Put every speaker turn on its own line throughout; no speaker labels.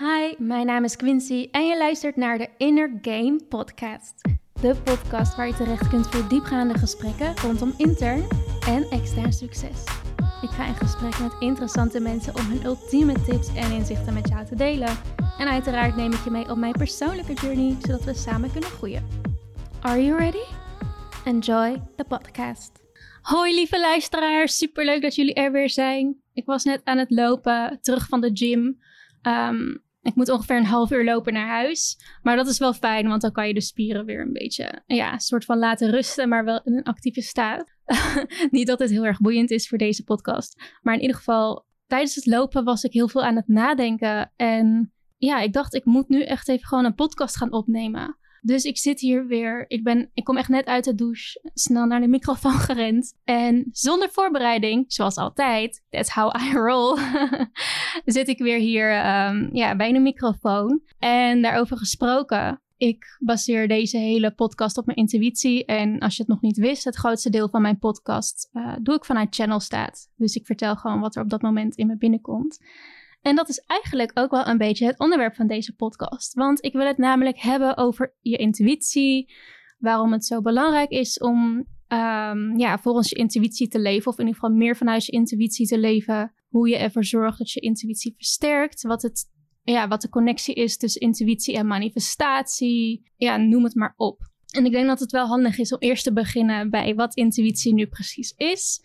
Hi, mijn naam is Quincy en je luistert naar de Inner Game Podcast. De podcast waar je terecht kunt voor diepgaande gesprekken rondom intern en extern succes. Ik ga in gesprek met interessante mensen om hun ultieme tips en inzichten met jou te delen. En uiteraard neem ik je mee op mijn persoonlijke journey, zodat we samen kunnen groeien. Are you ready? Enjoy the podcast. Hoi lieve luisteraars, superleuk dat jullie er weer zijn. Ik was net aan het lopen, terug van de gym. Ehm, ik moet ongeveer een half uur lopen naar huis. Maar dat is wel fijn, want dan kan je de spieren weer een beetje, ja, een soort van laten rusten, maar wel in een actieve staat. Niet dat het heel erg boeiend is voor deze podcast. Maar in ieder geval, tijdens het lopen was ik heel veel aan het nadenken. En ja, ik dacht, ik moet nu echt even gewoon een podcast gaan opnemen. Dus ik zit hier weer. Ik, ben, ik kom echt net uit de douche. Snel naar de microfoon gerend. En zonder voorbereiding, zoals altijd, that's how I roll, zit ik weer hier um, ja, bij de microfoon. En daarover gesproken. Ik baseer deze hele podcast op mijn intuïtie. En als je het nog niet wist, het grootste deel van mijn podcast uh, doe ik vanuit Channel staat. Dus ik vertel gewoon wat er op dat moment in me binnenkomt. En dat is eigenlijk ook wel een beetje het onderwerp van deze podcast. Want ik wil het namelijk hebben over je intuïtie. Waarom het zo belangrijk is om um, ja, volgens je intuïtie te leven. Of in ieder geval meer vanuit je intuïtie te leven. Hoe je ervoor zorgt dat je intuïtie versterkt. Wat, het, ja, wat de connectie is tussen intuïtie en manifestatie. Ja, noem het maar op. En ik denk dat het wel handig is om eerst te beginnen bij wat intuïtie nu precies is.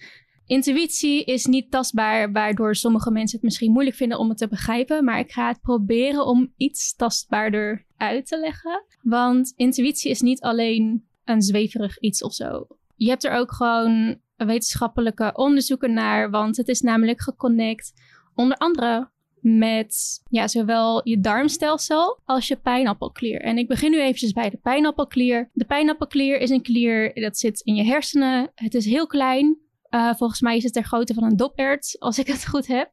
Intuïtie is niet tastbaar, waardoor sommige mensen het misschien moeilijk vinden om het te begrijpen. Maar ik ga het proberen om iets tastbaarder uit te leggen. Want intuïtie is niet alleen een zweverig iets of zo. Je hebt er ook gewoon wetenschappelijke onderzoeken naar, want het is namelijk geconnect onder andere met ja, zowel je darmstelsel als je pijnappelklier. En ik begin nu eventjes bij de pijnappelklier. De pijnappelklier is een klier dat zit in je hersenen. Het is heel klein, uh, volgens mij is het ter grootte van een dopert, als ik het goed heb.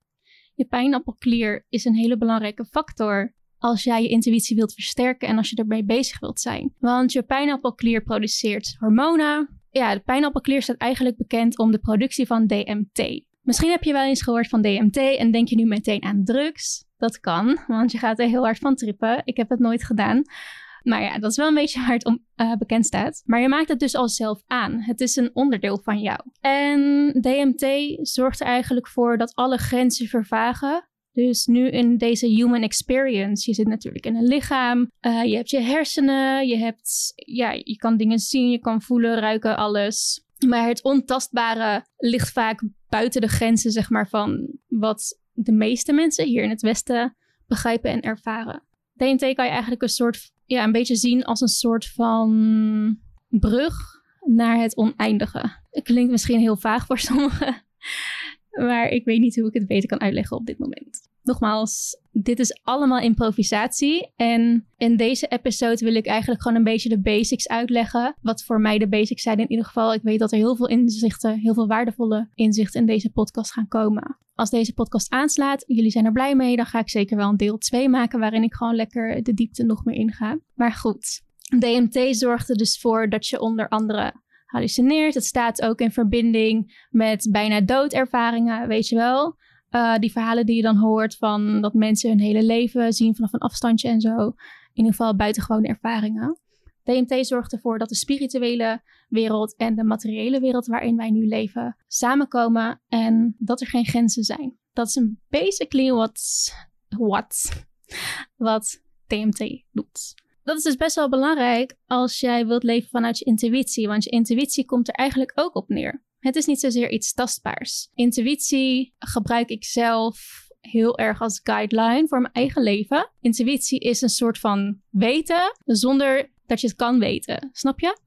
Je pijnappelklier is een hele belangrijke factor als jij je intuïtie wilt versterken en als je ermee bezig wilt zijn. Want je pijnappelklier produceert hormonen. Ja, de pijnappelklier staat eigenlijk bekend om de productie van DMT. Misschien heb je wel eens gehoord van DMT en denk je nu meteen aan drugs. Dat kan, want je gaat er heel hard van trippen. Ik heb het nooit gedaan. Maar ja, dat is wel een beetje hard om, uh, bekend staat. Maar je maakt het dus al zelf aan. Het is een onderdeel van jou. En DMT zorgt er eigenlijk voor dat alle grenzen vervagen. Dus nu in deze human experience, je zit natuurlijk in een lichaam, uh, je hebt je hersenen, je hebt, ja, je kan dingen zien, je kan voelen, ruiken, alles. Maar het ontastbare ligt vaak buiten de grenzen, zeg maar, van wat de meeste mensen hier in het Westen begrijpen en ervaren. DMT kan je eigenlijk een soort ja, een beetje zien als een soort van brug naar het oneindige. Het klinkt misschien heel vaag voor sommigen, maar ik weet niet hoe ik het beter kan uitleggen op dit moment. Nogmaals, dit is allemaal improvisatie. En in deze episode wil ik eigenlijk gewoon een beetje de basics uitleggen. Wat voor mij de basics zijn in ieder geval. Ik weet dat er heel veel inzichten, heel veel waardevolle inzichten in deze podcast gaan komen. Als deze podcast aanslaat, jullie zijn er blij mee, dan ga ik zeker wel een deel 2 maken waarin ik gewoon lekker de diepte nog meer inga. Maar goed, DMT zorgt er dus voor dat je onder andere hallucineert. Het staat ook in verbinding met bijna doodervaringen, weet je wel. Uh, die verhalen die je dan hoort van dat mensen hun hele leven zien vanaf een afstandje en zo. In ieder geval buitengewone ervaringen. DMT zorgt ervoor dat de spirituele wereld en de materiële wereld waarin wij nu leven samenkomen en dat er geen grenzen zijn. Dat is een basically wat, what, wat DMT doet. Dat is dus best wel belangrijk als jij wilt leven vanuit je intuïtie, want je intuïtie komt er eigenlijk ook op neer. Het is niet zozeer iets tastbaars. Intuïtie gebruik ik zelf heel erg als guideline voor mijn eigen leven. Intuïtie is een soort van weten zonder dat je het kan weten. Snap je?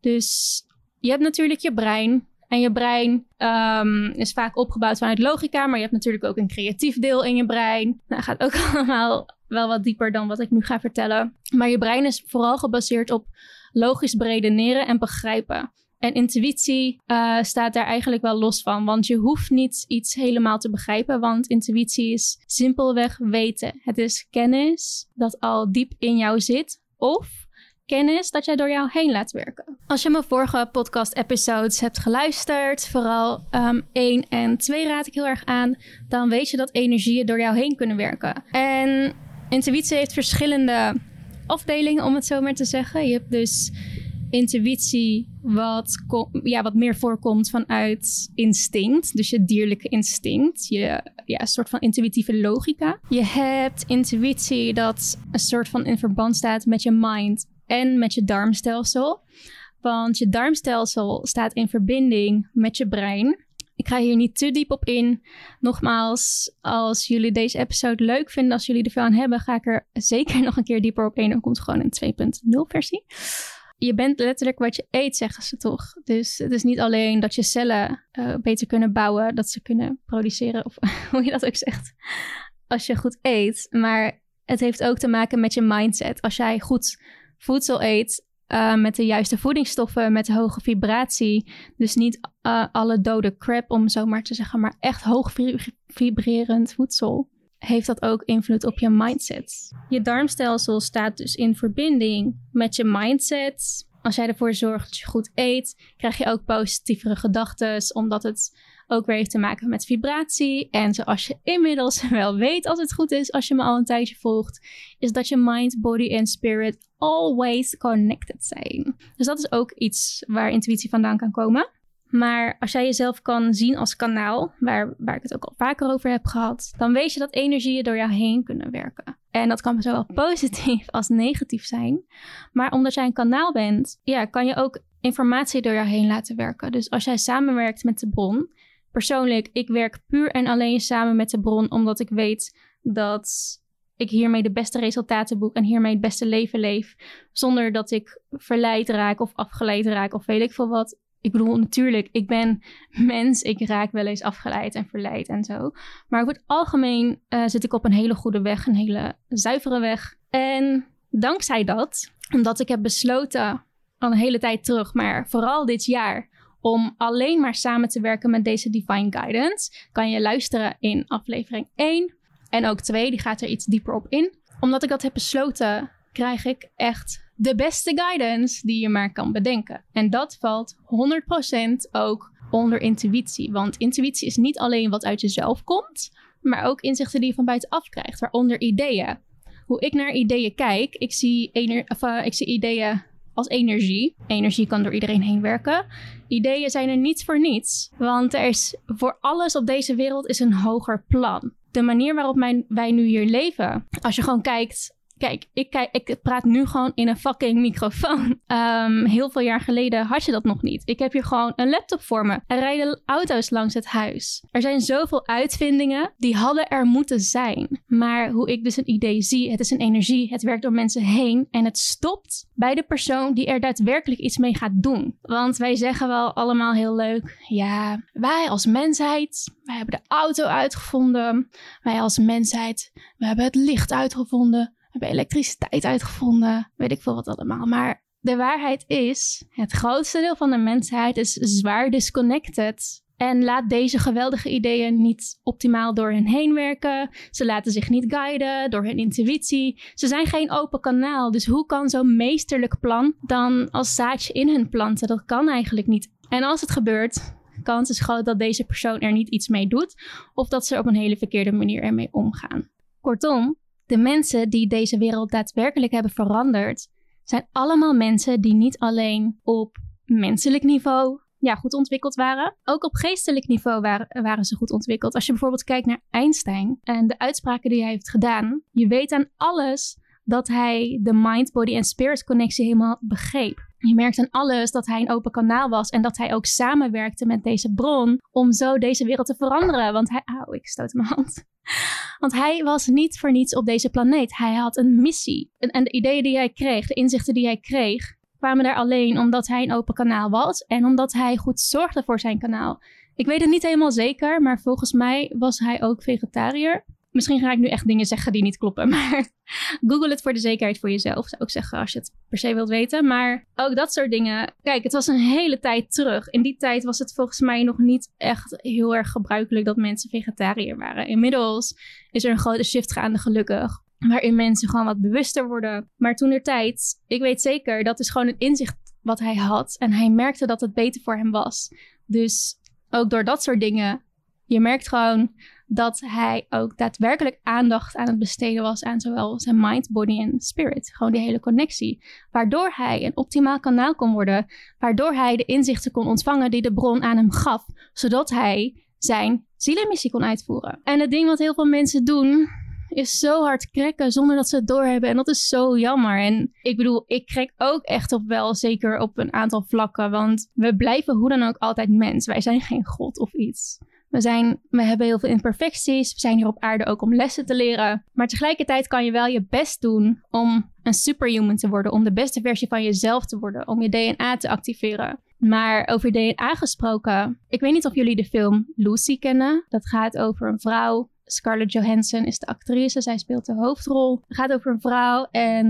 Dus je hebt natuurlijk je brein. En je brein um, is vaak opgebouwd vanuit logica, maar je hebt natuurlijk ook een creatief deel in je brein. Nou, gaat ook allemaal wel wat dieper dan wat ik nu ga vertellen. Maar je brein is vooral gebaseerd op logisch beredeneren en begrijpen. En intuïtie uh, staat daar eigenlijk wel los van, want je hoeft niet iets helemaal te begrijpen, want intuïtie is simpelweg weten. Het is kennis dat al diep in jou zit, of kennis dat jij door jou heen laat werken. Als je mijn vorige podcast-episodes hebt geluisterd, vooral um, 1 en 2 raad ik heel erg aan, dan weet je dat energieën door jou heen kunnen werken. En Intuïtie heeft verschillende afdelingen, om het zo maar te zeggen. Je hebt dus intuïtie wat, ja, wat meer voorkomt vanuit instinct. Dus je dierlijke instinct. Je, ja, een soort van intuïtieve logica. Je hebt intuïtie dat een soort van in verband staat met je mind en met je darmstelsel. Want je darmstelsel staat in verbinding met je brein. Ik ga hier niet te diep op in. Nogmaals, als jullie deze episode leuk vinden, als jullie ervan hebben, ga ik er zeker nog een keer dieper op in. Dan komt gewoon een 2.0 versie. Je bent letterlijk wat je eet, zeggen ze toch. Dus het is niet alleen dat je cellen uh, beter kunnen bouwen, dat ze kunnen produceren, of hoe je dat ook zegt, als je goed eet. Maar het heeft ook te maken met je mindset. Als jij goed voedsel eet, uh, met de juiste voedingsstoffen, met hoge vibratie. Dus niet uh, alle dode crap, om zo maar te zeggen, maar echt hoog vibrerend voedsel. Heeft dat ook invloed op je mindset? Je darmstelsel staat dus in verbinding met je mindset. Als jij ervoor zorgt dat je goed eet, krijg je ook positievere gedachten, omdat het ook weer heeft te maken met vibratie. En zoals je inmiddels wel weet, als het goed is, als je me al een tijdje volgt, is dat je mind, body en spirit always connected zijn. Dus dat is ook iets waar intuïtie vandaan kan komen. Maar als jij jezelf kan zien als kanaal, waar, waar ik het ook al vaker over heb gehad, dan weet je dat energieën door jou heen kunnen werken. En dat kan zowel positief als negatief zijn. Maar omdat jij een kanaal bent, ja, kan je ook informatie door jou heen laten werken. Dus als jij samenwerkt met de bron, persoonlijk, ik werk puur en alleen samen met de bron, omdat ik weet dat ik hiermee de beste resultaten boek en hiermee het beste leven leef. Zonder dat ik verleid raak of afgeleid raak of weet ik veel wat. Ik bedoel, natuurlijk, ik ben mens. Ik raak wel eens afgeleid en verleid en zo. Maar over het algemeen uh, zit ik op een hele goede weg, een hele zuivere weg. En dankzij dat, omdat ik heb besloten al een hele tijd terug, maar vooral dit jaar, om alleen maar samen te werken met deze Divine Guidance, kan je luisteren in aflevering 1 en ook 2. Die gaat er iets dieper op in. Omdat ik dat heb besloten, krijg ik echt de beste guidance die je maar kan bedenken. En dat valt 100% ook onder intuïtie. Want intuïtie is niet alleen wat uit jezelf komt, maar ook inzichten die je van buitenaf krijgt, waaronder ideeën. Hoe ik naar ideeën kijk, ik zie, ener, of, uh, ik zie ideeën als energie. Energie kan door iedereen heen werken. Ideeën zijn er niet voor niets, want er is voor alles op deze wereld is een hoger plan. De manier waarop wij nu hier leven, als je gewoon kijkt Kijk, ik, ik praat nu gewoon in een fucking microfoon. Um, heel veel jaar geleden had je dat nog niet. Ik heb hier gewoon een laptop voor me. Er rijden auto's langs het huis. Er zijn zoveel uitvindingen die hadden er moeten zijn. Maar hoe ik dus een idee zie, het is een energie, het werkt door mensen heen en het stopt bij de persoon die er daadwerkelijk iets mee gaat doen. Want wij zeggen wel allemaal heel leuk, ja, wij als mensheid, wij hebben de auto uitgevonden. Wij als mensheid, we hebben het licht uitgevonden hebben elektriciteit uitgevonden, weet ik veel wat allemaal. Maar de waarheid is, het grootste deel van de mensheid is zwaar disconnected. En laat deze geweldige ideeën niet optimaal door hen heen werken. Ze laten zich niet guiden door hun intuïtie. Ze zijn geen open kanaal. Dus hoe kan zo'n meesterlijk plan dan als zaadje in hun planten? Dat kan eigenlijk niet. En als het gebeurt, kans is groot dat deze persoon er niet iets mee doet. Of dat ze op een hele verkeerde manier ermee omgaan. Kortom, de mensen die deze wereld daadwerkelijk hebben veranderd, zijn allemaal mensen die niet alleen op menselijk niveau ja, goed ontwikkeld waren. Ook op geestelijk niveau waren, waren ze goed ontwikkeld. Als je bijvoorbeeld kijkt naar Einstein en de uitspraken die hij heeft gedaan, je weet aan alles dat hij de mind, body en spirit connectie helemaal begreep. Je merkt aan alles dat hij een open kanaal was en dat hij ook samenwerkte met deze bron om zo deze wereld te veranderen. Want hij, oh, ik stoot mijn hand. Want hij was niet voor niets op deze planeet. Hij had een missie. En, en de ideeën die hij kreeg, de inzichten die hij kreeg, kwamen daar alleen omdat hij een open kanaal was en omdat hij goed zorgde voor zijn kanaal. Ik weet het niet helemaal zeker, maar volgens mij was hij ook vegetariër. Misschien ga ik nu echt dingen zeggen die niet kloppen, maar google het voor de zekerheid voor jezelf, zou ik zeggen, als je het per se wilt weten. Maar ook dat soort dingen. Kijk, het was een hele tijd terug. In die tijd was het volgens mij nog niet echt heel erg gebruikelijk dat mensen vegetariër waren. Inmiddels is er een grote shift gaande, gelukkig. Waarin mensen gewoon wat bewuster worden. Maar toen er tijd, ik weet zeker, dat is gewoon een inzicht wat hij had. En hij merkte dat het beter voor hem was. Dus ook door dat soort dingen, je merkt gewoon dat hij ook daadwerkelijk aandacht aan het besteden was aan zowel zijn mind, body en spirit. Gewoon die hele connectie. Waardoor hij een optimaal kanaal kon worden. Waardoor hij de inzichten kon ontvangen die de bron aan hem gaf. Zodat hij zijn zielenmissie kon uitvoeren. En het ding wat heel veel mensen doen, is zo hard krekken zonder dat ze het doorhebben. En dat is zo jammer. En ik bedoel, ik krek ook echt op wel, zeker op een aantal vlakken. Want we blijven hoe dan ook altijd mens. Wij zijn geen god of iets. We, zijn, we hebben heel veel imperfecties. We zijn hier op aarde ook om lessen te leren. Maar tegelijkertijd kan je wel je best doen om een superhuman te worden. Om de beste versie van jezelf te worden. Om je DNA te activeren. Maar over DNA gesproken. Ik weet niet of jullie de film Lucy kennen. Dat gaat over een vrouw Scarlett Johansson is de actrice. Zij speelt de hoofdrol. Het gaat over een vrouw en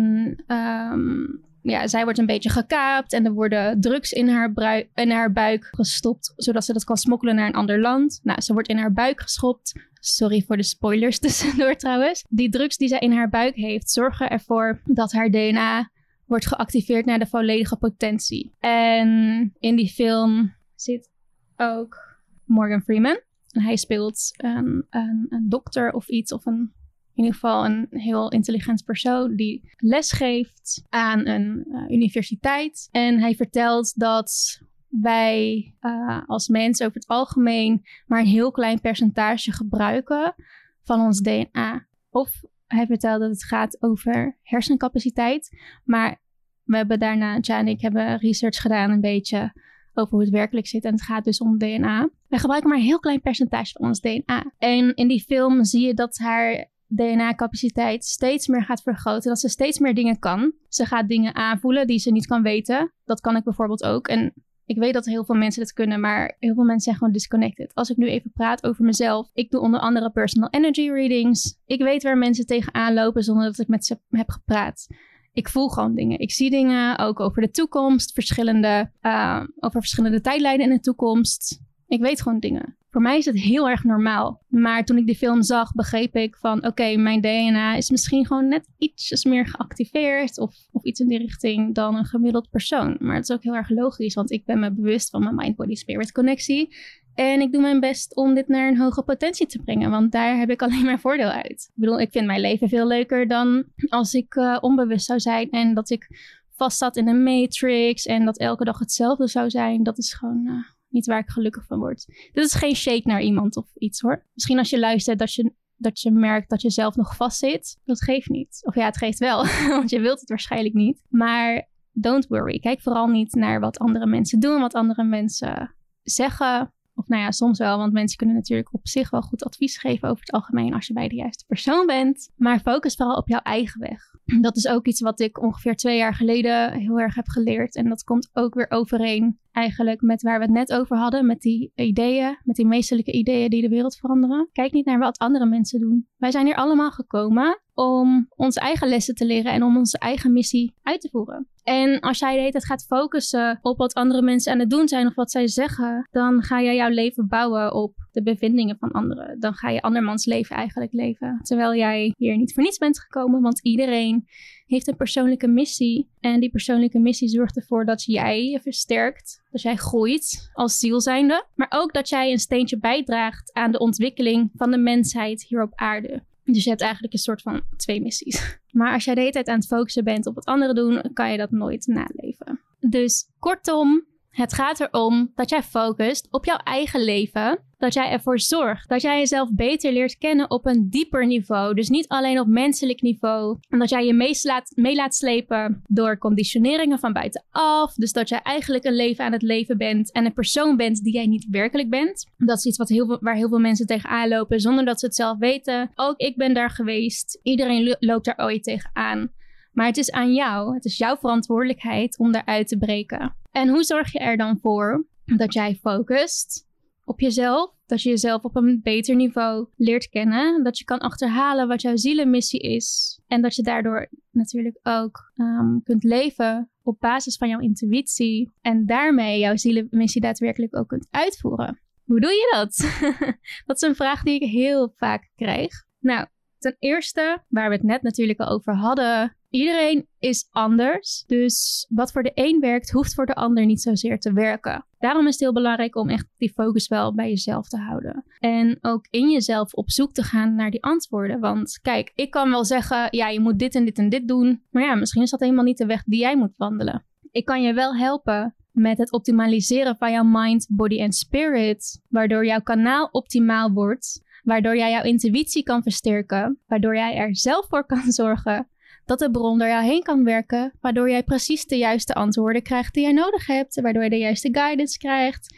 um, ja, zij wordt een beetje gekaapt. En er worden drugs in haar, in haar buik gestopt. Zodat ze dat kan smokkelen naar een ander land. Nou, ze wordt in haar buik geschopt. Sorry voor de spoilers tussendoor trouwens. Die drugs die zij in haar buik heeft zorgen ervoor dat haar DNA wordt geactiveerd naar de volledige potentie. En in die film zit ook Morgan Freeman. En hij speelt een, een, een dokter of iets, of een, in ieder geval een heel intelligent persoon die lesgeeft aan een uh, universiteit. En hij vertelt dat wij uh, als mensen over het algemeen maar een heel klein percentage gebruiken van ons DNA. Of hij vertelt dat het gaat over hersencapaciteit. Maar we hebben daarna, Tja en ik hebben research gedaan een beetje over hoe het werkelijk zit. En het gaat dus om DNA. We gebruiken maar een heel klein percentage van ons DNA. En in die film zie je dat haar DNA-capaciteit steeds meer gaat vergroten. Dat ze steeds meer dingen kan. Ze gaat dingen aanvoelen die ze niet kan weten. Dat kan ik bijvoorbeeld ook. En ik weet dat heel veel mensen dit kunnen, maar heel veel mensen zijn gewoon disconnected. Als ik nu even praat over mezelf, ik doe onder andere personal energy readings. Ik weet waar mensen tegenaan lopen zonder dat ik met ze heb gepraat ik voel gewoon dingen. Ik zie dingen ook over de toekomst, verschillende, uh, over verschillende tijdlijnen in de toekomst. Ik weet gewoon dingen. Voor mij is het heel erg normaal. Maar toen ik die film zag, begreep ik van oké, mijn DNA is misschien gewoon net iets meer geactiveerd of, of iets in die richting dan een gemiddeld persoon. Maar het is ook heel erg logisch, want ik ben me bewust van mijn mind-body-spirit connectie. En ik doe mijn best om dit naar een hoge potentie te brengen, want daar heb ik alleen maar voordeel uit. Ik bedoel, ik vind mijn leven veel leuker dan als ik uh, onbewust zou zijn en dat ik vast zat in een matrix en dat elke dag hetzelfde zou zijn. Dat is gewoon uh, niet waar ik gelukkig van word. Dit is geen shake naar iemand of iets hoor. Misschien als je luistert dat je, dat je merkt dat je zelf nog vast zit. Dat geeft niet. Of ja, het geeft wel, want je wilt het waarschijnlijk niet. Maar don't worry. Kijk vooral niet naar wat andere mensen doen, wat andere mensen zeggen. Of nou ja, soms wel, want mensen kunnen natuurlijk op zich wel goed advies geven over het algemeen als je bij de juiste persoon bent. Maar focus vooral op jouw eigen weg. Dat is ook iets wat ik ongeveer twee jaar geleden heel erg heb geleerd. En dat komt ook weer overeen eigenlijk met waar we het net over hadden. Met die ideeën, met die meestelijke ideeën die de wereld veranderen. Kijk niet naar wat andere mensen doen. Wij zijn hier allemaal gekomen om onze eigen lessen te leren en om onze eigen missie uit te voeren. En als jij de hele tijd gaat focussen op wat andere mensen aan het doen zijn of wat zij zeggen, dan ga je jouw leven bouwen op de bevindingen van anderen. Dan ga je andermans leven eigenlijk leven. Terwijl jij hier niet voor niets bent gekomen, want iedereen heeft een persoonlijke missie. En die persoonlijke missie zorgt ervoor dat jij je versterkt, dat jij groeit als ziel zijnde, maar ook dat jij een steentje bijdraagt aan de ontwikkeling van de mensheid hier op aarde. Dus je hebt eigenlijk een soort van twee missies. Maar als jij de hele tijd aan het focussen bent op wat anderen doen, kan je dat nooit naleven. Dus kortom, het gaat erom dat jij focust op jouw eigen leven. Dat jij ervoor zorgt dat jij jezelf beter leert kennen op een dieper niveau. Dus niet alleen op menselijk niveau. En dat jij je mee laat, mee laat slepen door conditioneringen van buitenaf. Dus dat jij eigenlijk een leven aan het leven bent en een persoon bent die jij niet werkelijk bent. Dat is iets wat heel waar heel veel mensen tegenaan lopen zonder dat ze het zelf weten. Ook ik ben daar geweest. Iedereen loopt daar ooit tegenaan. Maar het is aan jou, het is jouw verantwoordelijkheid om daaruit te breken. En hoe zorg je er dan voor dat jij focust op jezelf? Dat je jezelf op een beter niveau leert kennen. Dat je kan achterhalen wat jouw zielenmissie is. En dat je daardoor natuurlijk ook um, kunt leven op basis van jouw intuïtie. En daarmee jouw zielenmissie daadwerkelijk ook kunt uitvoeren. Hoe doe je dat? dat is een vraag die ik heel vaak krijg. Nou, ten eerste, waar we het net natuurlijk al over hadden, Iedereen is anders. Dus wat voor de een werkt, hoeft voor de ander niet zozeer te werken. Daarom is het heel belangrijk om echt die focus wel bij jezelf te houden. En ook in jezelf op zoek te gaan naar die antwoorden. Want kijk, ik kan wel zeggen, ja, je moet dit en dit en dit doen. Maar ja, misschien is dat helemaal niet de weg die jij moet wandelen. Ik kan je wel helpen met het optimaliseren van jouw mind, body en spirit, waardoor jouw kanaal optimaal wordt, waardoor jij jouw intuïtie kan versterken, waardoor jij er zelf voor kan zorgen dat de bron door jou heen kan werken, waardoor jij precies de juiste antwoorden krijgt die jij nodig hebt, waardoor je de juiste guidance krijgt,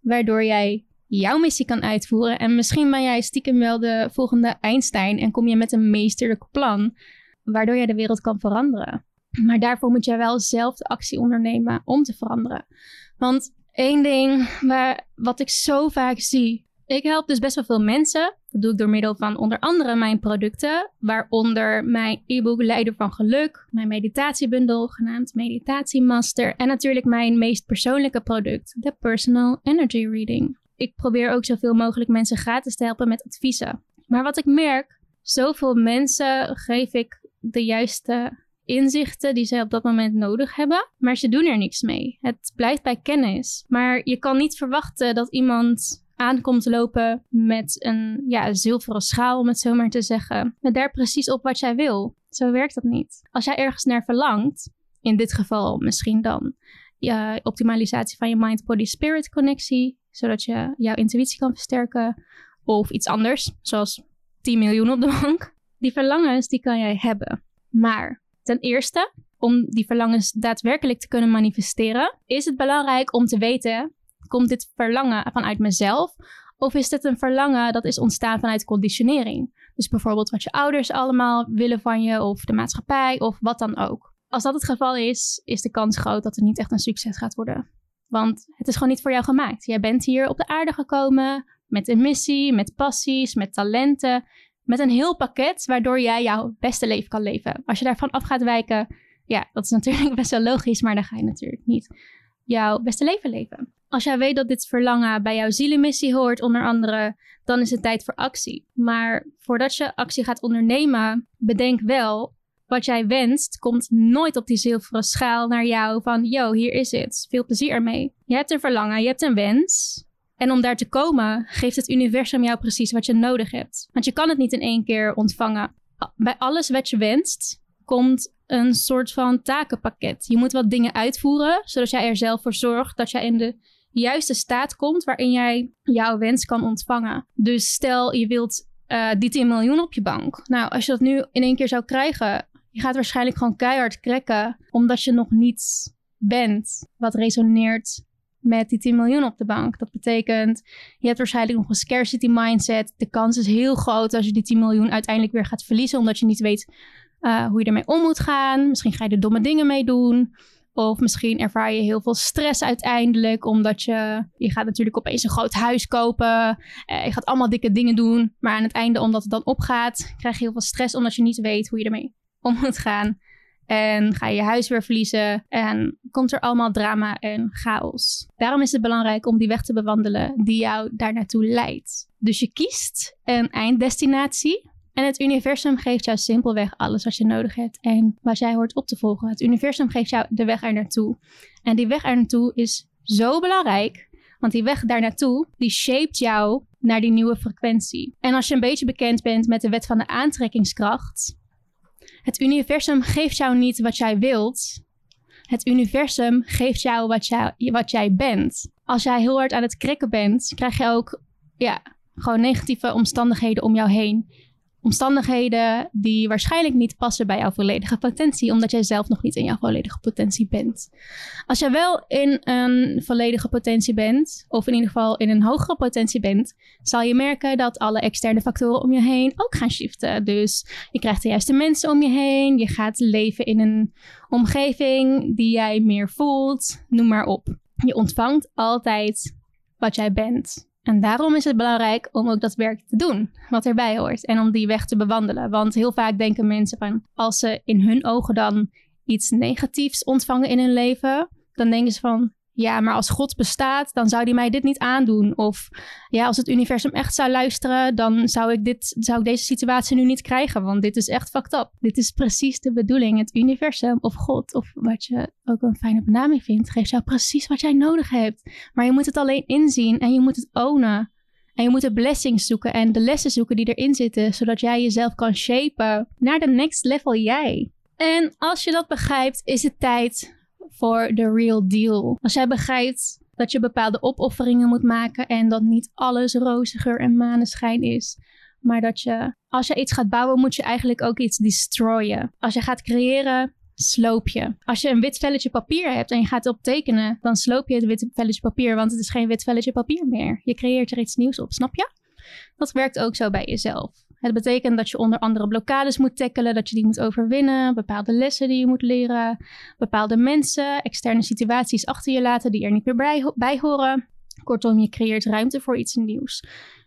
waardoor jij jouw missie kan uitvoeren. En misschien ben jij stiekem wel de volgende Einstein en kom je met een meesterlijk plan, waardoor jij de wereld kan veranderen. Maar daarvoor moet jij wel zelf de actie ondernemen om te veranderen. Want één ding waar, wat ik zo vaak zie. Ik help dus best wel veel mensen. Dat doe ik door middel van onder andere mijn producten, waaronder mijn e-book Leider van Geluk, mijn meditatiebundel genaamd Meditatiemaster en natuurlijk mijn meest persoonlijke product, de Personal Energy Reading. Ik probeer ook zoveel mogelijk mensen gratis te helpen met adviezen. Maar wat ik merk, zoveel mensen geef ik de juiste inzichten die zij op dat moment nodig hebben, maar ze doen er niks mee. Het blijft bij kennis. Maar je kan niet verwachten dat iemand aankomt lopen met een ja, zilveren schaal, om het zo maar te zeggen, met daar precies op wat jij wil. Zo werkt dat niet. Als jij ergens naar verlangt, in dit geval misschien dan je optimalisatie van je mind-body-spirit connectie, zodat je jouw intuïtie kan versterken, of iets anders, zoals 10 miljoen op de bank. Die verlangens die kan jij hebben. Maar Ten eerste, om die verlangens daadwerkelijk te kunnen manifesteren, is het belangrijk om te weten: komt dit verlangen vanuit mezelf? Of is dit een verlangen dat is ontstaan vanuit conditionering? Dus bijvoorbeeld wat je ouders allemaal willen van je, of de maatschappij, of wat dan ook. Als dat het geval is, is de kans groot dat het niet echt een succes gaat worden. Want het is gewoon niet voor jou gemaakt. Jij bent hier op de aarde gekomen met een missie, met passies, met talenten met een heel pakket waardoor jij jouw beste leven kan leven. Als je daarvan af gaat wijken, ja, dat is natuurlijk best wel logisch, maar dan ga je natuurlijk niet jouw beste leven leven. Als jij weet dat dit verlangen bij jouw zielenmissie hoort, onder andere, dan is het tijd voor actie. Maar voordat je actie gaat ondernemen, bedenk wel, wat jij wenst, komt nooit op die zilveren schaal naar jou van, yo, hier is het. Veel plezier ermee. Je hebt een verlangen, je hebt een wens. En om daar te komen, geeft het universum jou precies wat je nodig hebt. Want je kan het niet in één keer ontvangen. Bij alles wat je wenst, komt een soort van takenpakket. Je moet wat dingen uitvoeren, zodat jij er zelf voor zorgt dat jij in de juiste staat komt waarin jij jouw wens kan ontvangen. Dus stel je wilt uh, die 10 miljoen op je bank. Nou, als je dat nu in één keer zou krijgen, je gaat waarschijnlijk gewoon keihard krekken, omdat je nog niets bent wat resoneert met die 10 miljoen op de bank. Dat betekent, je hebt waarschijnlijk nog een scarcity mindset. De kans is heel groot als je die 10 miljoen uiteindelijk weer gaat verliezen, omdat je niet weet uh, hoe je ermee om moet gaan. Misschien ga je er domme dingen mee doen. Of misschien ervaar je heel veel stress uiteindelijk, omdat je, je gaat natuurlijk opeens een groot huis kopen. Uh, je gaat allemaal dikke dingen doen. Maar aan het einde, omdat het dan opgaat, krijg je heel veel stress, omdat je niet weet hoe je ermee om moet gaan. En ga je je huis weer verliezen en komt er allemaal drama en chaos. Daarom is het belangrijk om die weg te bewandelen die jou daar naartoe leidt. Dus je kiest een einddestinatie en het universum geeft jou simpelweg alles wat je nodig hebt en wat jij hoort op te volgen. Het universum geeft jou de weg er naartoe. En die weg er naartoe is zo belangrijk, want die weg daar naartoe, die shaped jou naar die nieuwe frequentie. En als je een beetje bekend bent met de wet van de aantrekkingskracht, het universum geeft jou niet wat jij wilt. Het universum geeft jou wat, jij, wat jij bent. Als jij heel hard aan het krikken bent, krijg je ook ja, gewoon negatieve omstandigheden om jou heen omstandigheden die waarschijnlijk niet passen bij jouw volledige potentie, omdat jij zelf nog niet in jouw volledige potentie bent. Als jij wel in een volledige potentie bent, of in ieder geval in een hogere potentie bent, zal je merken dat alle externe factoren om je heen ook gaan shiften. Dus je krijgt de juiste mensen om je heen, je gaat leven in een omgeving die jij meer voelt, noem maar op. Je ontvangt altijd wat jij bent. En daarom is het belangrijk om ook dat werk te doen, wat erbij hoort. En om die weg te bewandelen. Want heel vaak denken mensen van, als ze in hun ogen dan iets negatiefs ontvangen in hun leven, dan denken ze van, ja, maar als God bestaat, dan zou die mij dit niet aandoen. Of ja, als het universum echt zou luisteren, dan zou ik, dit, zou ik deze situatie nu niet krijgen. Want dit is echt fucked up. Dit is precies de bedoeling. Het universum of God, of wat je ook een fijne benaming vindt, geeft jou precies wat jij nodig hebt. Maar je moet het alleen inzien en je moet het ownen. En je moet de blessings zoeken en de lessen zoeken die erin zitten, zodat jij jezelf kan shapen naar de next level jij. En als je dat begrijpt, is het tijd voor the real deal. Als jij begrijpt dat je bepaalde opofferingen moet maken en dat niet alles roze geur en maneschijn is, maar dat je, als je iets gaat bouwen, moet je eigenlijk ook iets destroyen. Als je gaat creëren, sloop je. Als je een wit velletje papier hebt en je gaat op tekenen, dan sloop je het wit velletje papier, want het is geen wit velletje papier meer. Je creëert er iets nieuws op, snap je? Dat werkt ook zo bij jezelf. Het betekent dat je onder andere blokkades moet tackelen, dat je die moet overwinnen, bepaalde lessen die je moet leren, bepaalde mensen, externe situaties achter je laten die er niet meer bij, horen. Kortom, je creëert ruimte voor iets nieuws.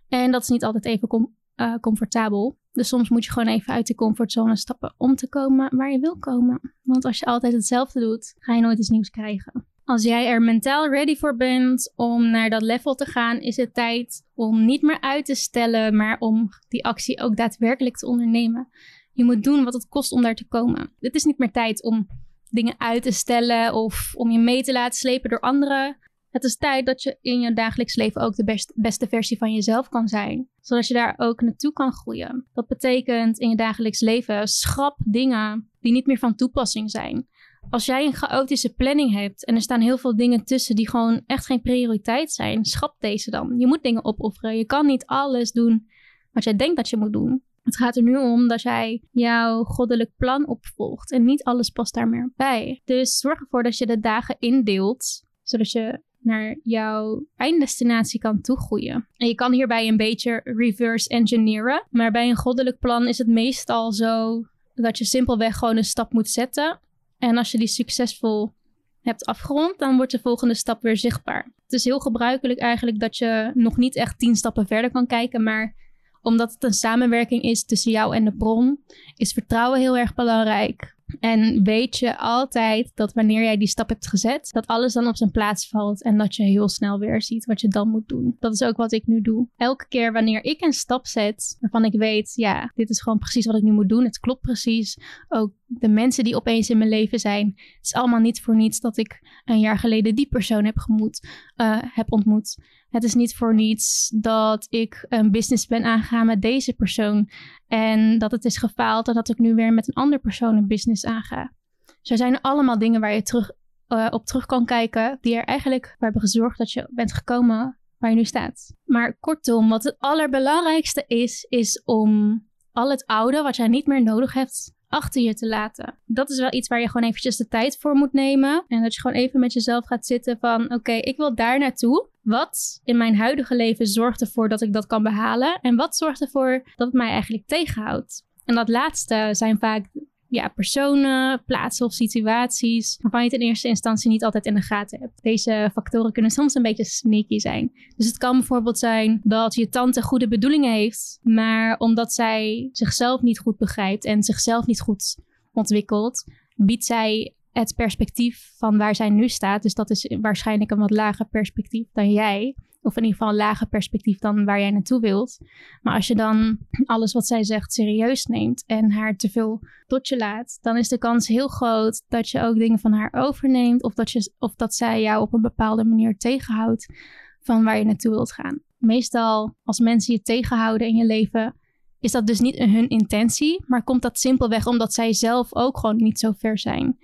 En dat is niet altijd even uh, comfortabel. Dus soms moet je gewoon even uit de comfortzone stappen om te komen waar je wil komen. Want als je altijd hetzelfde doet, ga je nooit iets nieuws krijgen. Als jij er mentaal ready voor bent om naar dat level te gaan, is het tijd om niet meer uit te stellen, maar om die actie ook daadwerkelijk te ondernemen. Je moet doen wat het kost om daar te komen. Het is niet meer tijd om dingen uit te stellen of om je mee te laten slepen door anderen. Het is tijd dat je in je dagelijks leven ook de beste versie van jezelf kan zijn, zodat je daar ook naartoe kan groeien. Dat betekent in je dagelijks leven schrap dingen die niet meer van toepassing zijn als jij een chaotische planning hebt en er staan heel veel dingen tussen die gewoon echt geen prioriteit zijn, schap deze dan. Je moet dingen opofferen. Je kan niet alles doen wat jij denkt dat je moet doen. Het gaat er nu om dat jij jouw goddelijk plan opvolgt en niet alles past daar meer bij. Dus zorg ervoor dat je de dagen indeelt, zodat je naar jouw einddestinatie kan toegroeien. En je kan hierbij een beetje reverse engineeren, maar bij een goddelijk plan is het meestal zo dat je simpelweg gewoon een stap moet zetten en als je die succesvol hebt afgerond, dan wordt de volgende stap weer zichtbaar. Het is heel gebruikelijk eigenlijk dat je nog niet echt tien stappen verder kan kijken, maar omdat het een samenwerking is tussen jou en de bron, is vertrouwen heel erg belangrijk. En weet je altijd dat wanneer jij die stap hebt gezet, dat alles dan op zijn plaats valt en dat je heel snel weer ziet wat je dan moet doen. Dat is ook wat ik nu doe. Elke keer wanneer ik een stap zet waarvan ik weet, ja, dit is gewoon precies wat ik nu moet doen. Het klopt precies. Ook de mensen die opeens in mijn leven zijn. Het is allemaal niet voor niets dat ik een jaar geleden die persoon heb, gemoet, uh, heb ontmoet. Het is niet voor niets dat ik een business ben aangegaan met deze persoon. En dat het is gefaald en dat ik nu weer met een andere persoon een business aanga. Zo zijn er allemaal dingen waar je terug, uh, op terug kan kijken. Die er eigenlijk voor hebben gezorgd dat je bent gekomen waar je nu staat. Maar kortom, wat het allerbelangrijkste is, is om al het oude wat jij niet meer nodig hebt achter je te laten. Dat is wel iets waar je gewoon eventjes de tijd voor moet nemen. En dat je gewoon even met jezelf gaat zitten van... oké, ik wil daar naartoe. Wat in mijn huidige leven zorgt ervoor dat ik dat kan behalen? En wat zorgt ervoor dat het mij eigenlijk tegenhoudt? En dat laatste zijn vaak ja, personen, plaatsen of situaties waarvan je het in eerste instantie niet altijd in de gaten hebt. Deze factoren kunnen soms een beetje sneaky zijn. Dus het kan bijvoorbeeld zijn dat je tante goede bedoelingen heeft, maar omdat zij zichzelf niet goed begrijpt en zichzelf niet goed ontwikkelt, biedt zij het perspectief van waar zij nu staat. Dus dat is waarschijnlijk een wat lager perspectief dan jij. Of in ieder geval een lager perspectief dan waar jij naartoe wilt. Maar als je dan alles wat zij zegt serieus neemt en haar te veel tot je laat, dan is de kans heel groot dat je ook dingen van haar overneemt. Of dat, je, of dat zij jou op een bepaalde manier tegenhoudt van waar je naartoe wilt gaan. Meestal als mensen je tegenhouden in je leven, is dat dus niet hun intentie, maar komt dat simpelweg omdat zij zelf ook gewoon niet zo ver zijn.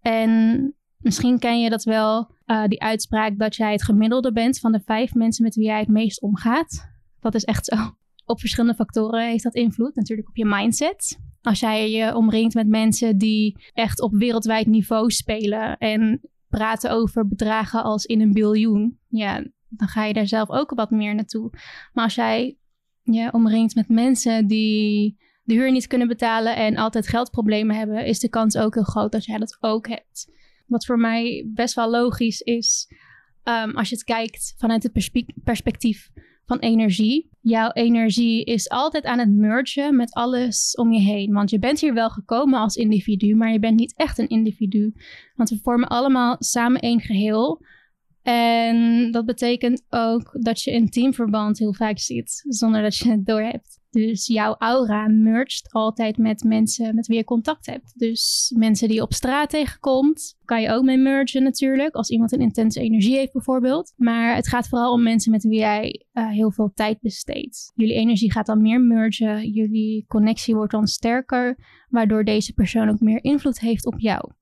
En misschien ken je dat wel, uh, die uitspraak dat jij het gemiddelde bent van de vijf mensen met wie jij het meest omgaat. Dat is echt zo. Op verschillende factoren heeft dat invloed. Natuurlijk op je mindset. Als jij je omringt met mensen die echt op wereldwijd niveau spelen en praten over bedragen als in een biljoen, ja, dan ga je daar zelf ook wat meer naartoe. Maar als jij je omringt met mensen die de huur niet kunnen betalen en altijd geldproblemen hebben, is de kans ook heel groot dat jij dat ook hebt. Wat voor mij best wel logisch is, um, als je het kijkt vanuit het perspectief van energie. Jouw energie is altijd aan het mergen met alles om je heen. Want je bent hier wel gekomen als individu, maar je bent niet echt een individu. Want we vormen allemaal samen één geheel. En dat betekent ook dat je een teamverband heel vaak ziet, zonder dat je het doorhebt. Dus jouw aura mergt altijd met mensen met wie je contact hebt. Dus mensen die je op straat tegenkomt, kan je ook mee mergen natuurlijk. Als iemand een intense energie heeft bijvoorbeeld. Maar het gaat vooral om mensen met wie jij uh, heel veel tijd besteedt. Jullie energie gaat dan meer mergen. Jullie connectie wordt dan sterker. Waardoor deze persoon ook meer invloed heeft op jou.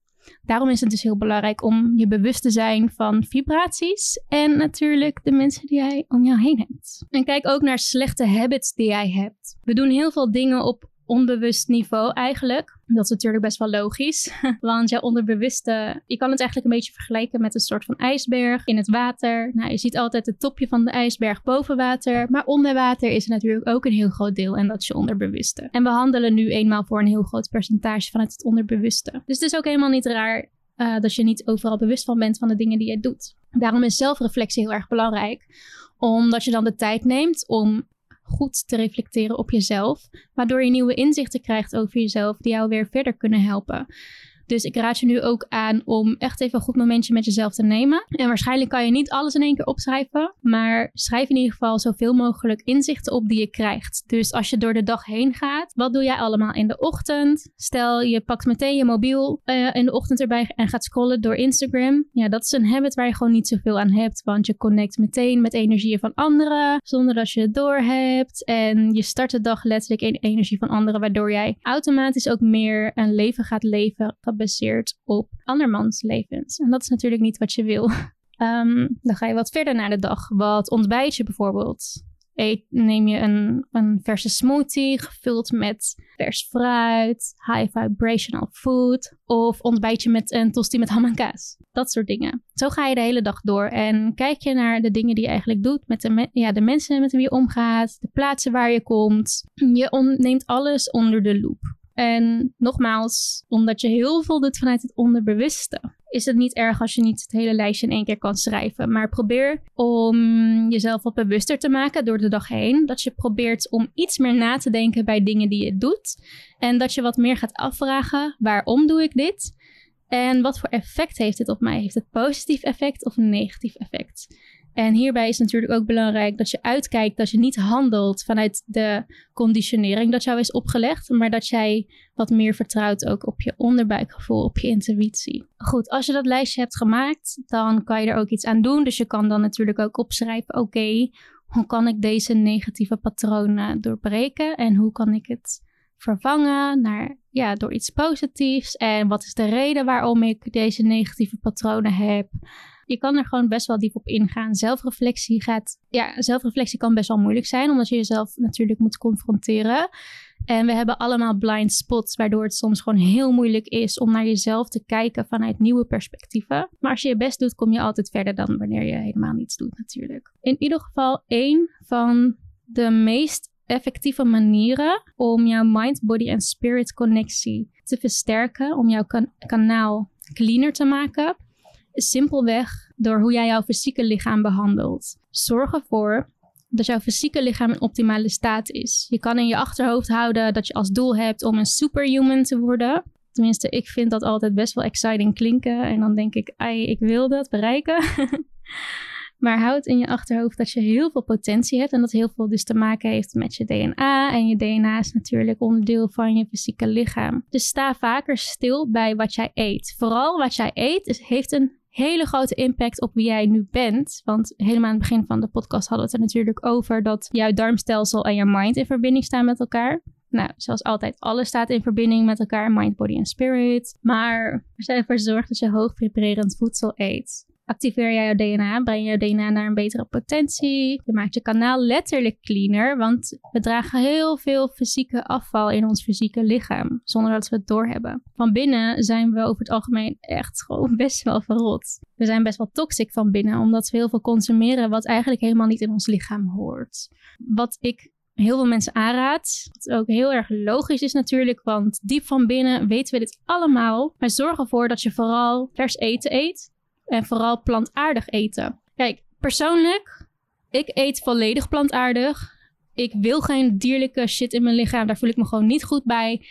Daarom is het dus heel belangrijk om je bewust te zijn van vibraties en natuurlijk de mensen die jij om jou heen hebt. En kijk ook naar slechte habits die jij hebt. We doen heel veel dingen op onbewust niveau eigenlijk. Dat is natuurlijk best wel logisch, want jouw onderbewuste, je kan het eigenlijk een beetje vergelijken met een soort van ijsberg in het water. Nou, je ziet altijd het topje van de ijsberg boven water, maar onder water is er natuurlijk ook een heel groot deel en dat is je onderbewuste. En we handelen nu eenmaal voor een heel groot percentage vanuit het onderbewuste. Dus het is ook helemaal niet raar uh, dat je niet overal bewust van bent van de dingen die je doet. Daarom is zelfreflectie heel erg belangrijk, omdat je dan de tijd neemt om goed te reflecteren op jezelf, waardoor je nieuwe inzichten krijgt over jezelf die jou weer verder kunnen helpen. Dus ik raad je nu ook aan om echt even een goed momentje met jezelf te nemen. En waarschijnlijk kan je niet alles in één keer opschrijven, maar schrijf in ieder geval zoveel mogelijk inzichten op die je krijgt. Dus als je door de dag heen gaat, wat doe jij allemaal in de ochtend? Stel je pakt meteen je mobiel uh, in de ochtend erbij en gaat scrollen door Instagram. Ja, dat is een habit waar je gewoon niet zoveel aan hebt, want je connect meteen met energieën van anderen zonder dat je het doorhebt. En je start de dag letterlijk in energie van anderen, waardoor jij automatisch ook meer een leven gaat leven gebaseerd op andermans levens. En dat is natuurlijk niet wat je wil. Um, dan ga je wat verder naar de dag. Wat ontbijt je bijvoorbeeld? Eet, neem je een, een verse smoothie gevuld met vers fruit, high vibrational food. Of ontbijt je met een tosti met ham en kaas. Dat soort dingen. Zo ga je de hele dag door. En kijk je naar de dingen die je eigenlijk doet. Met de, ja, de mensen met wie je omgaat. De plaatsen waar je komt. Je neemt alles onder de loep. En nogmaals, omdat je heel veel doet vanuit het onderbewuste, is het niet erg als je niet het hele lijstje in één keer kan schrijven. Maar probeer om jezelf wat bewuster te maken door de dag heen. Dat je probeert om iets meer na te denken bij dingen die je doet. En dat je wat meer gaat afvragen: waarom doe ik dit? En wat voor effect heeft dit op mij? Heeft het positief effect of een negatief effect? En hierbij is natuurlijk ook belangrijk dat je uitkijkt dat je niet handelt vanuit de conditionering dat jou is opgelegd, maar dat jij wat meer vertrouwt ook op je onderbuikgevoel, op je intuïtie. Goed, als je dat lijstje hebt gemaakt, dan kan je er ook iets aan doen. Dus je kan dan natuurlijk ook opschrijven: oké, hoe kan ik deze negatieve patronen doorbreken en hoe kan ik het vervangen naar, ja, door iets positiefs? En wat is de reden waarom ik deze negatieve patronen heb? Je kan er gewoon best wel diep op ingaan. Zelfreflectie gaat, ja, zelfreflectie kan best wel moeilijk zijn, omdat je jezelf natuurlijk moet confronteren. En we hebben allemaal blind spots, waardoor het soms gewoon heel moeilijk is om naar jezelf te kijken vanuit nieuwe perspectieven. Maar als je je best doet, kom je altijd verder dan wanneer je helemaal niets doet, natuurlijk. In ieder geval, één van de meest effectieve manieren om jouw mind, body en spirit connectie te versterken, om jouw kanaal cleaner te maken, simpelweg door hoe jij jouw fysieke lichaam behandelt. Zorg ervoor dat jouw fysieke lichaam in optimale staat is. Je kan in je achterhoofd houden dat je als doel hebt om een superhuman te worden. Tenminste, ik vind dat altijd best wel exciting klinken. En dan denk ik, ai, ik wil dat bereiken. maar houd in je achterhoofd dat je heel veel potentie hebt. En dat heel veel dus te maken heeft met je DNA. En je DNA is natuurlijk onderdeel van je fysieke lichaam. Dus sta vaker stil bij wat jij eet. Vooral wat jij eet heeft een hele grote impact op wie jij nu bent. Want helemaal aan het begin van de podcast hadden we het er natuurlijk over dat jouw darmstelsel en jouw mind in verbinding staan met elkaar. Nou, zoals altijd, alles staat in verbinding met elkaar, mind, body en spirit. Maar als je ervoor zorgt dat je hoog vibrerend voedsel eet, activeer jij jouw DNA, breng je DNA naar een betere potentie. Je maakt je kanaal letterlijk cleaner, want we dragen heel veel fysieke afval in ons fysieke lichaam, zonder dat we het doorhebben. Van binnen zijn we over het algemeen echt gewoon best wel verrot. We zijn best wel toxic van binnen, omdat we heel veel consumeren wat eigenlijk helemaal niet in ons lichaam hoort. Wat ik heel veel mensen aanraad. Wat ook heel erg logisch is natuurlijk, want diep van binnen weten we dit allemaal. Maar zorg ervoor dat je vooral vers eten eet. En vooral plantaardig eten. Kijk, persoonlijk, ik eet volledig plantaardig. Ik wil geen dierlijke shit in mijn lichaam. Daar voel ik me gewoon niet goed bij.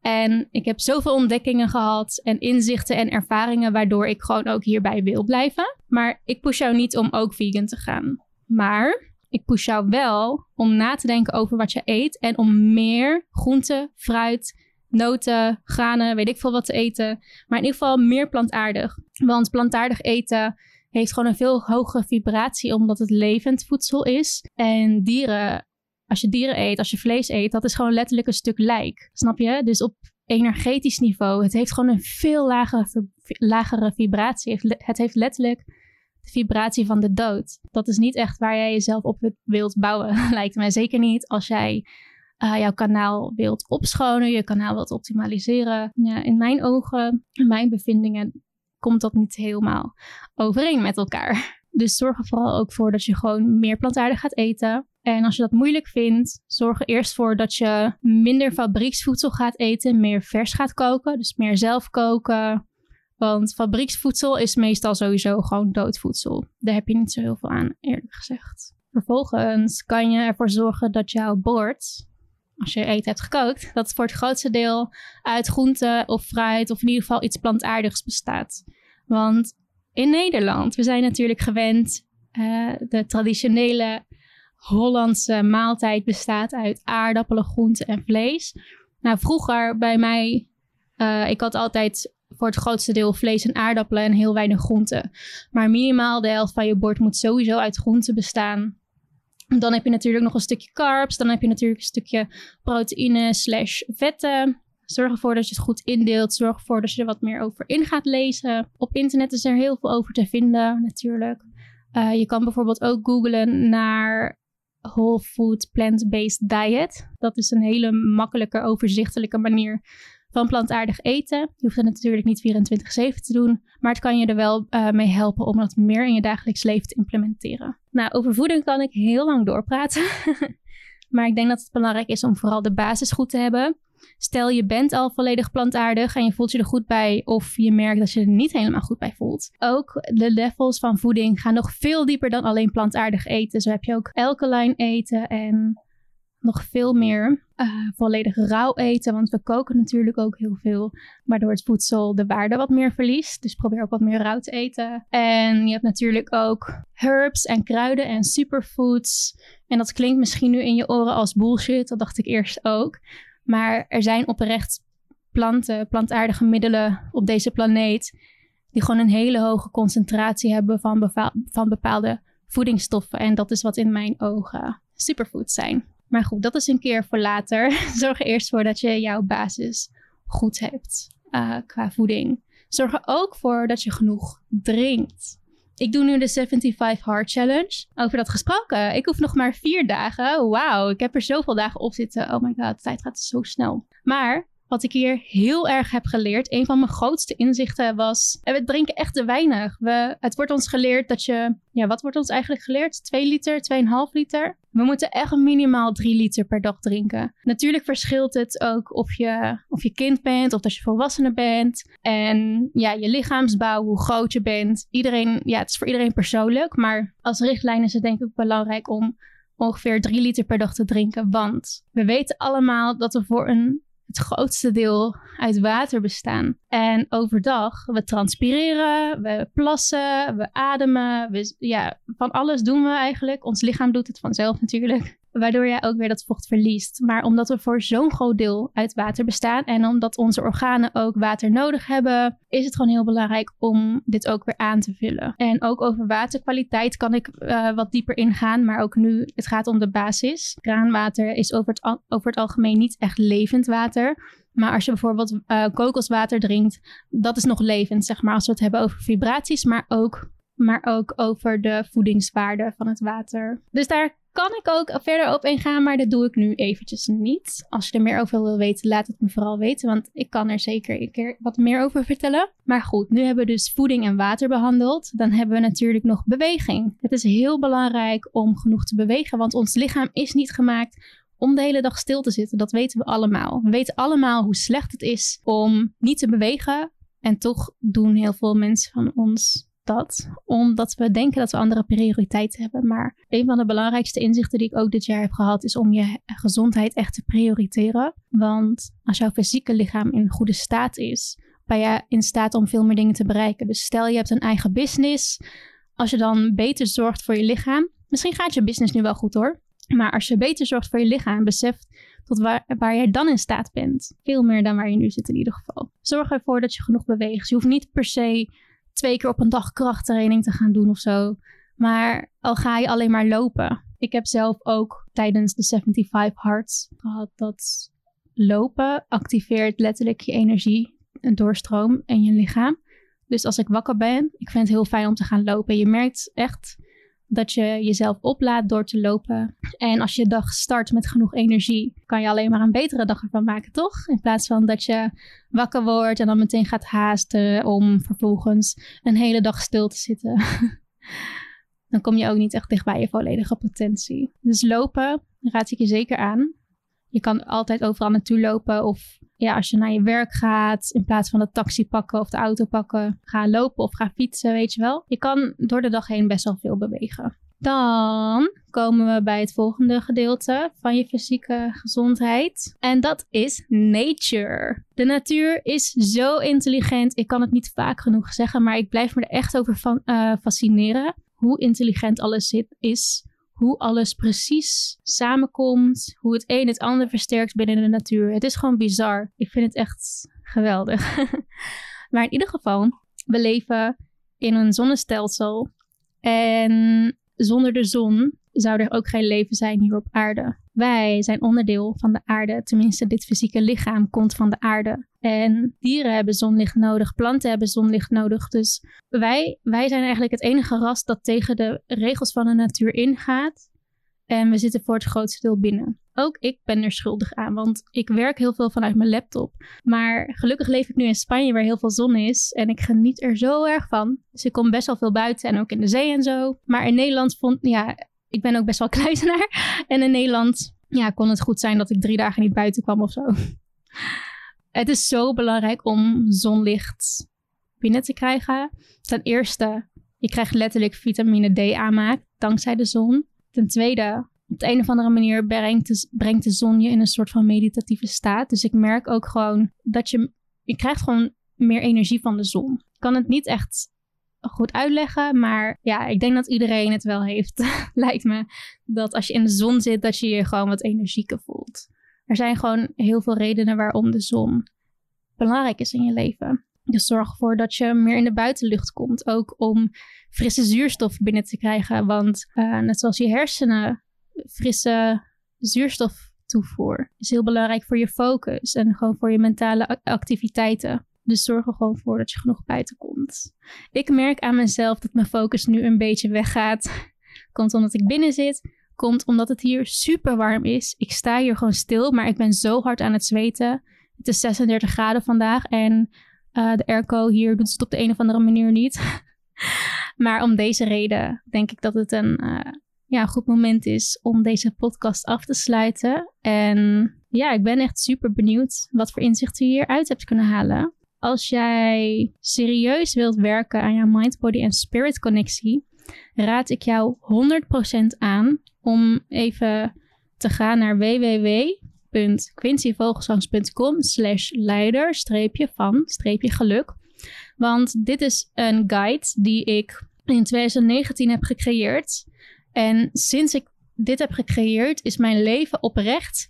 En ik heb zoveel ontdekkingen gehad en inzichten en ervaringen waardoor ik gewoon ook hierbij wil blijven. Maar ik push jou niet om ook vegan te gaan. Maar ik push jou wel om na te denken over wat je eet en om meer groente, fruit, noten, granen, weet ik veel wat te eten. Maar in ieder geval meer plantaardig. Want plantaardig eten heeft gewoon een veel hogere vibratie omdat het levend voedsel is. En dieren, als je dieren eet, als je vlees eet, dat is gewoon letterlijk een stuk lijk. Snap je? Dus op energetisch niveau, het heeft gewoon een veel lagere, lagere vibratie. Het heeft letterlijk de vibratie van de dood. Dat is niet echt waar jij jezelf op wilt bouwen, lijkt mij. Zeker niet als jij uh, jouw kanaal wilt opschonen, je kanaal wilt optimaliseren. Ja, in mijn ogen, in mijn bevindingen, komt dat niet helemaal overeen met elkaar. Dus zorg er vooral ook voor dat je gewoon meer plantaardig gaat eten. En als je dat moeilijk vindt, zorg er eerst voor dat je minder fabrieksvoedsel gaat eten, meer vers gaat koken. Dus meer zelf koken. Want fabrieksvoedsel is meestal sowieso gewoon doodvoedsel. Daar heb je niet zo heel veel aan, eerlijk gezegd. Vervolgens kan je ervoor zorgen dat jouw bord, als je eten hebt gekookt, dat het voor het grootste deel uit groenten of fruit of in ieder geval iets plantaardigs bestaat. Want in Nederland, we zijn natuurlijk gewend, uh, de traditionele Hollandse maaltijd bestaat uit aardappelen, groenten en vlees. Nou, vroeger bij mij, uh, ik had altijd voor het grootste deel vlees en aardappelen en heel weinig groenten. Maar minimaal de helft van je bord moet sowieso uit groenten bestaan. Dan heb je natuurlijk nog een stukje carbs. Dan heb je natuurlijk een stukje proteïne slash vetten. Zorg ervoor dat je het goed indeelt. Zorg ervoor dat je er wat meer over in gaat lezen. Op internet is er heel veel over te vinden, natuurlijk. Uh, je kan bijvoorbeeld ook googlen naar whole food plant-based diet. Dat is een hele makkelijke, overzichtelijke manier van plantaardig eten. Je hoeft het natuurlijk niet 24-7 te doen, maar het kan je er wel uh, mee helpen om dat meer in je dagelijks leven te implementeren. Nou, over voeding kan ik heel lang doorpraten. maar ik denk dat het belangrijk is om vooral de basis goed te hebben. Stel je bent al volledig plantaardig en je voelt je er goed bij of je merkt dat je er niet helemaal goed bij voelt. Ook de levels van voeding gaan nog veel dieper dan alleen plantaardig eten. Zo heb je ook alkaline eten en nog veel meer uh, volledig rauw eten. Want we koken natuurlijk ook heel veel. Waardoor het voedsel de waarde wat meer verliest. Dus probeer ook wat meer rauw te eten. En je hebt natuurlijk ook herbs en kruiden en superfoods. En dat klinkt misschien nu in je oren als bullshit. Dat dacht ik eerst ook. Maar er zijn oprecht planten, plantaardige middelen op deze planeet. Die gewoon een hele hoge concentratie hebben van, van bepaalde voedingsstoffen. En dat is wat in mijn ogen superfoods zijn. Maar goed, dat is een keer voor later. Zorg er eerst voor dat je jouw basis goed hebt uh, qua voeding. Zorg er ook voor dat je genoeg drinkt. Ik doe nu de 75 Hard Challenge. Over dat gesproken. Ik hoef nog maar vier dagen. Wauw, ik heb er zoveel dagen op zitten. Oh my god, de tijd gaat zo snel. Maar wat ik hier heel erg heb geleerd, een van mijn grootste inzichten was: we drinken echt te weinig. We, het wordt ons geleerd dat je, ja, wat wordt ons eigenlijk geleerd? 2 liter, 2,5 liter? We moeten echt minimaal 3 liter per dag drinken. Natuurlijk verschilt het ook of je, of je kind bent of dat je volwassene bent. En ja, je lichaamsbouw, hoe groot je bent. Iedereen, ja, het is voor iedereen persoonlijk. Maar als richtlijn is het denk ik belangrijk om ongeveer 3 liter per dag te drinken. Want we weten allemaal dat we voor een het grootste deel uit water bestaan. En overdag, we transpireren, we plassen, we ademen, we, ja, van alles doen we eigenlijk. Ons lichaam doet het vanzelf natuurlijk waardoor jij ook weer dat vocht verliest. Maar omdat we voor zo'n groot deel uit water bestaan en omdat onze organen ook water nodig hebben, is het gewoon heel belangrijk om dit ook weer aan te vullen. En ook over waterkwaliteit kan ik uh, wat dieper ingaan, maar ook nu, het gaat om de basis. Kraanwater is over het, over het algemeen niet echt levend water. Maar als je bijvoorbeeld uh, kokoswater drinkt, dat is nog levend, zeg maar, als we het hebben over vibraties, maar ook, maar ook over de voedingswaarde van het water. Dus daar kan ik ook verder op ingaan, maar dat doe ik nu eventjes niet. Als je er meer over wil weten, laat het me vooral weten, want ik kan er zeker een keer wat meer over vertellen. Maar goed, nu hebben we dus voeding en water behandeld. Dan hebben we natuurlijk nog beweging. Het is heel belangrijk om genoeg te bewegen, want ons lichaam is niet gemaakt om de hele dag stil te zitten. Dat weten we allemaal. We weten allemaal hoe slecht het is om niet te bewegen. En toch doen heel veel mensen van ons dat omdat we denken dat we andere prioriteiten hebben. Maar een van de belangrijkste inzichten die ik ook dit jaar heb gehad, is om je gezondheid echt te prioriteren. Want als jouw fysieke lichaam in goede staat is, ben je in staat om veel meer dingen te bereiken. Dus stel je hebt een eigen business. Als je dan beter zorgt voor je lichaam. Misschien gaat je business nu wel goed hoor. Maar als je beter zorgt voor je lichaam, beseft tot waar, waar jij dan in staat bent. Veel meer dan waar je nu zit in ieder geval. Zorg ervoor dat je genoeg beweegt. Je hoeft niet per se twee keer op een dag krachttraining te gaan doen of zo. Maar al ga je alleen maar lopen. Ik heb zelf ook tijdens de 75 Hearts gehad dat lopen activeert letterlijk je energie en doorstroom in je lichaam. Dus als ik wakker ben, ik vind het heel fijn om te gaan lopen. Je merkt echt dat je jezelf oplaadt door te lopen. En als je dag start met genoeg energie, kan je alleen maar een betere dag ervan maken, toch? In plaats van dat je wakker wordt en dan meteen gaat haasten om vervolgens een hele dag stil te zitten. dan kom je ook niet echt dicht bij je volledige potentie. Dus lopen raad ik je zeker aan. Je kan altijd overal naartoe lopen of ja, als je naar je werk gaat, in plaats van de taxi pakken of de auto pakken, ga lopen of ga fietsen, weet je wel. Je kan door de dag heen best wel veel bewegen. Dan komen we bij het volgende gedeelte van je fysieke gezondheid. En dat is nature. De natuur is zo intelligent. Ik kan het niet vaak genoeg zeggen, maar ik blijf me er echt over van, uh, fascineren. Hoe intelligent alles is hoe alles precies samenkomt, hoe het een het ander versterkt binnen de natuur. Het is gewoon bizar. Ik vind het echt geweldig. maar in ieder geval, we leven in een zonnestelsel en zonder de zon zou er ook geen leven zijn hier op aarde. Wij zijn onderdeel van de aarde, tenminste dit fysieke lichaam komt van de aarde. En dieren hebben zonlicht nodig, planten hebben zonlicht nodig. Dus wij, wij zijn eigenlijk het enige ras dat tegen de regels van de natuur ingaat. En we zitten voor het grootste deel binnen. Ook ik ben er schuldig aan, want ik werk heel veel vanuit mijn laptop. Maar gelukkig leef ik nu in Spanje waar heel veel zon is. En ik geniet er zo erg van. Dus ik kom best wel veel buiten en ook in de zee en zo. Maar in Nederland vond, ja, ik ben ook best wel kluizenaar. En in Nederland ja, kon het goed zijn dat ik drie dagen niet buiten kwam of zo. Het is zo belangrijk om zonlicht binnen te krijgen. Ten eerste, je krijgt letterlijk vitamine D aanmaak dankzij de zon. Ten tweede, op de een of andere manier brengt de, zon je in een soort van meditatieve staat. Dus ik merk ook gewoon dat je, je krijgt gewoon meer energie van de zon. Ik kan het niet echt goed uitleggen. Maar ja, ik denk dat iedereen het wel heeft. Lijkt me dat als je in de zon zit, dat je je gewoon wat energieker voelt. Er zijn gewoon heel veel redenen waarom de zon belangrijk is in je leven. Dus zorg ervoor dat je meer in de buitenlucht komt. Ook om frisse zuurstof binnen te krijgen. Want uh, net zoals je hersenen frisse zuurstof toevoer is heel belangrijk voor je focus en gewoon voor je mentale activiteiten. Dus zorg er gewoon voor dat je genoeg buiten komt. Ik merk aan mezelf dat mijn focus nu een beetje weggaat. Komt omdat ik binnen zit. Komt omdat het hier super warm is. Ik sta hier gewoon stil, maar ik ben zo hard aan het zweten. Het is 36 graden vandaag en uh, de airco hier doet het op de een of andere manier niet. maar om deze reden denk ik dat het een uh, ja, goed moment is om deze podcast af te sluiten. En ja, ik ben echt super benieuwd wat voor inzichten je hieruit hebt kunnen halen als jij serieus wilt werken aan jouw mind, body en spirit connectie, raad ik jou 100% aan om even te gaan naar www.quincyvogelsang.com slash leider streepje van streepje geluk. Want dit is een guide die ik in 2019 heb gecreëerd. En sinds ik dit heb gecreëerd, is mijn leven oprecht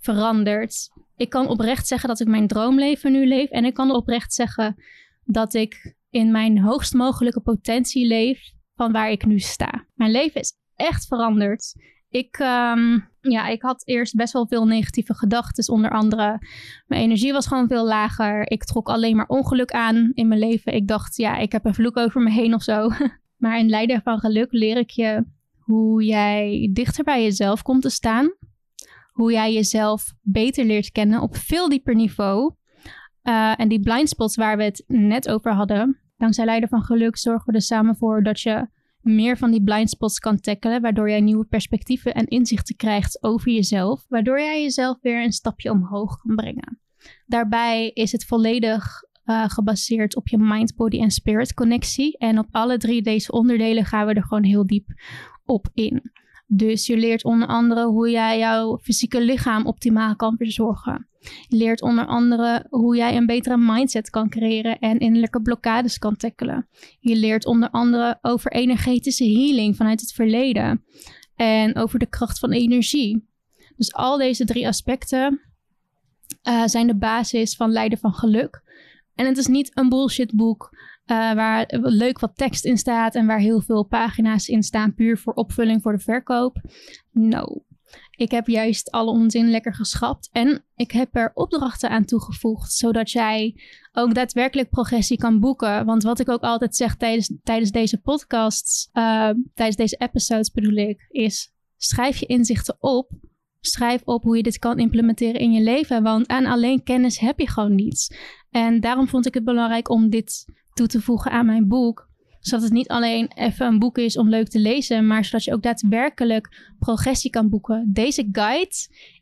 veranderd ik kan oprecht zeggen dat ik mijn droomleven nu leef. En ik kan oprecht zeggen dat ik in mijn hoogst mogelijke potentie leef van waar ik nu sta. Mijn leven is echt veranderd. Ik, um, ja, ik had eerst best wel veel negatieve gedachten. Onder andere, mijn energie was gewoon veel lager. Ik trok alleen maar ongeluk aan in mijn leven. Ik dacht, ja, ik heb een vloek over me heen of zo. maar in Leider van Geluk leer ik je hoe jij dichter bij jezelf komt te staan hoe jij jezelf beter leert kennen op veel dieper niveau. Uh, en die blind spots waar we het net over hadden, dankzij Leider van Geluk zorgen we er samen voor dat je meer van die blind spots kan tackelen, waardoor jij nieuwe perspectieven en inzichten krijgt over jezelf, waardoor jij jezelf weer een stapje omhoog kan brengen. Daarbij is het volledig uh, gebaseerd op je mind, body en spirit connectie. En op alle drie deze onderdelen gaan we er gewoon heel diep op in. Dus je leert onder andere hoe jij jouw fysieke lichaam optimaal kan verzorgen. Je leert onder andere hoe jij een betere mindset kan creëren en innerlijke blokkades kan tackelen. Je leert onder andere over energetische healing vanuit het verleden en over de kracht van energie. Dus al deze drie aspecten uh, zijn de basis van Leiden van Geluk. En het is niet een bullshit boek uh, waar leuk wat tekst in staat en waar heel veel pagina's in staan, puur voor opvulling voor de verkoop. No. Ik heb juist alle onzin lekker geschrapt en ik heb er opdrachten aan toegevoegd, zodat jij ook daadwerkelijk progressie kan boeken. Want wat ik ook altijd zeg tijdens, tijdens deze podcasts, uh, tijdens deze episodes bedoel ik, is schrijf je inzichten op schrijf op hoe je dit kan implementeren in je leven. Want aan alleen kennis heb je gewoon niets. En daarom vond ik het belangrijk om dit toe te voegen aan mijn boek. Zodat het niet alleen even een boek is om leuk te lezen, maar zodat je ook daadwerkelijk progressie kan boeken. Deze guide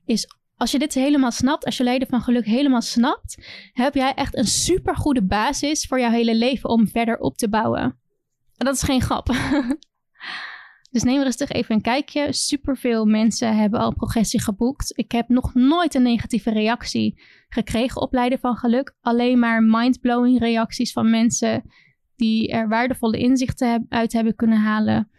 is, als je dit helemaal snapt, als je Leiden van Geluk helemaal snapt, heb jij echt een super goede basis voor jouw hele leven om verder op te bouwen. En dat is geen grap. Dus neem rustig even een kijkje. Superveel mensen hebben al progressie geboekt. Ik heb nog nooit een negatieve reactie gekregen op Leiden van Geluk. Alleen maar mindblowing reacties van mensen die er waardevolle inzichten uit hebben kunnen halen.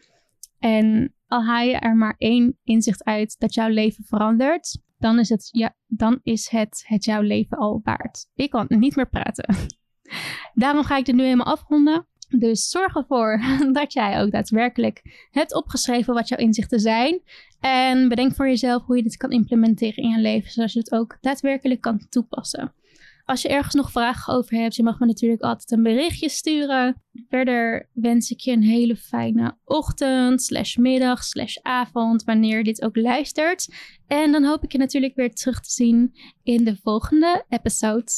En al haal je er maar één inzicht uit dat jouw leven verandert, dan is het, ja, dan is het, het jouw leven al waard. Ik kan niet meer praten. Daarom ga ik dit nu helemaal afronden. Dus zorg ervoor dat jij ook daadwerkelijk hebt opgeschreven wat jouw inzichten zijn. En bedenk voor jezelf hoe je dit kan implementeren in je leven, zodat je het ook daadwerkelijk kan toepassen. Als je ergens nog vragen over hebt, je mag me natuurlijk altijd een berichtje sturen. Verder wens ik je een hele fijne ochtend, slash middag, slash avond, wanneer dit ook luistert. En dan hoop ik je natuurlijk weer terug te zien in de volgende episode.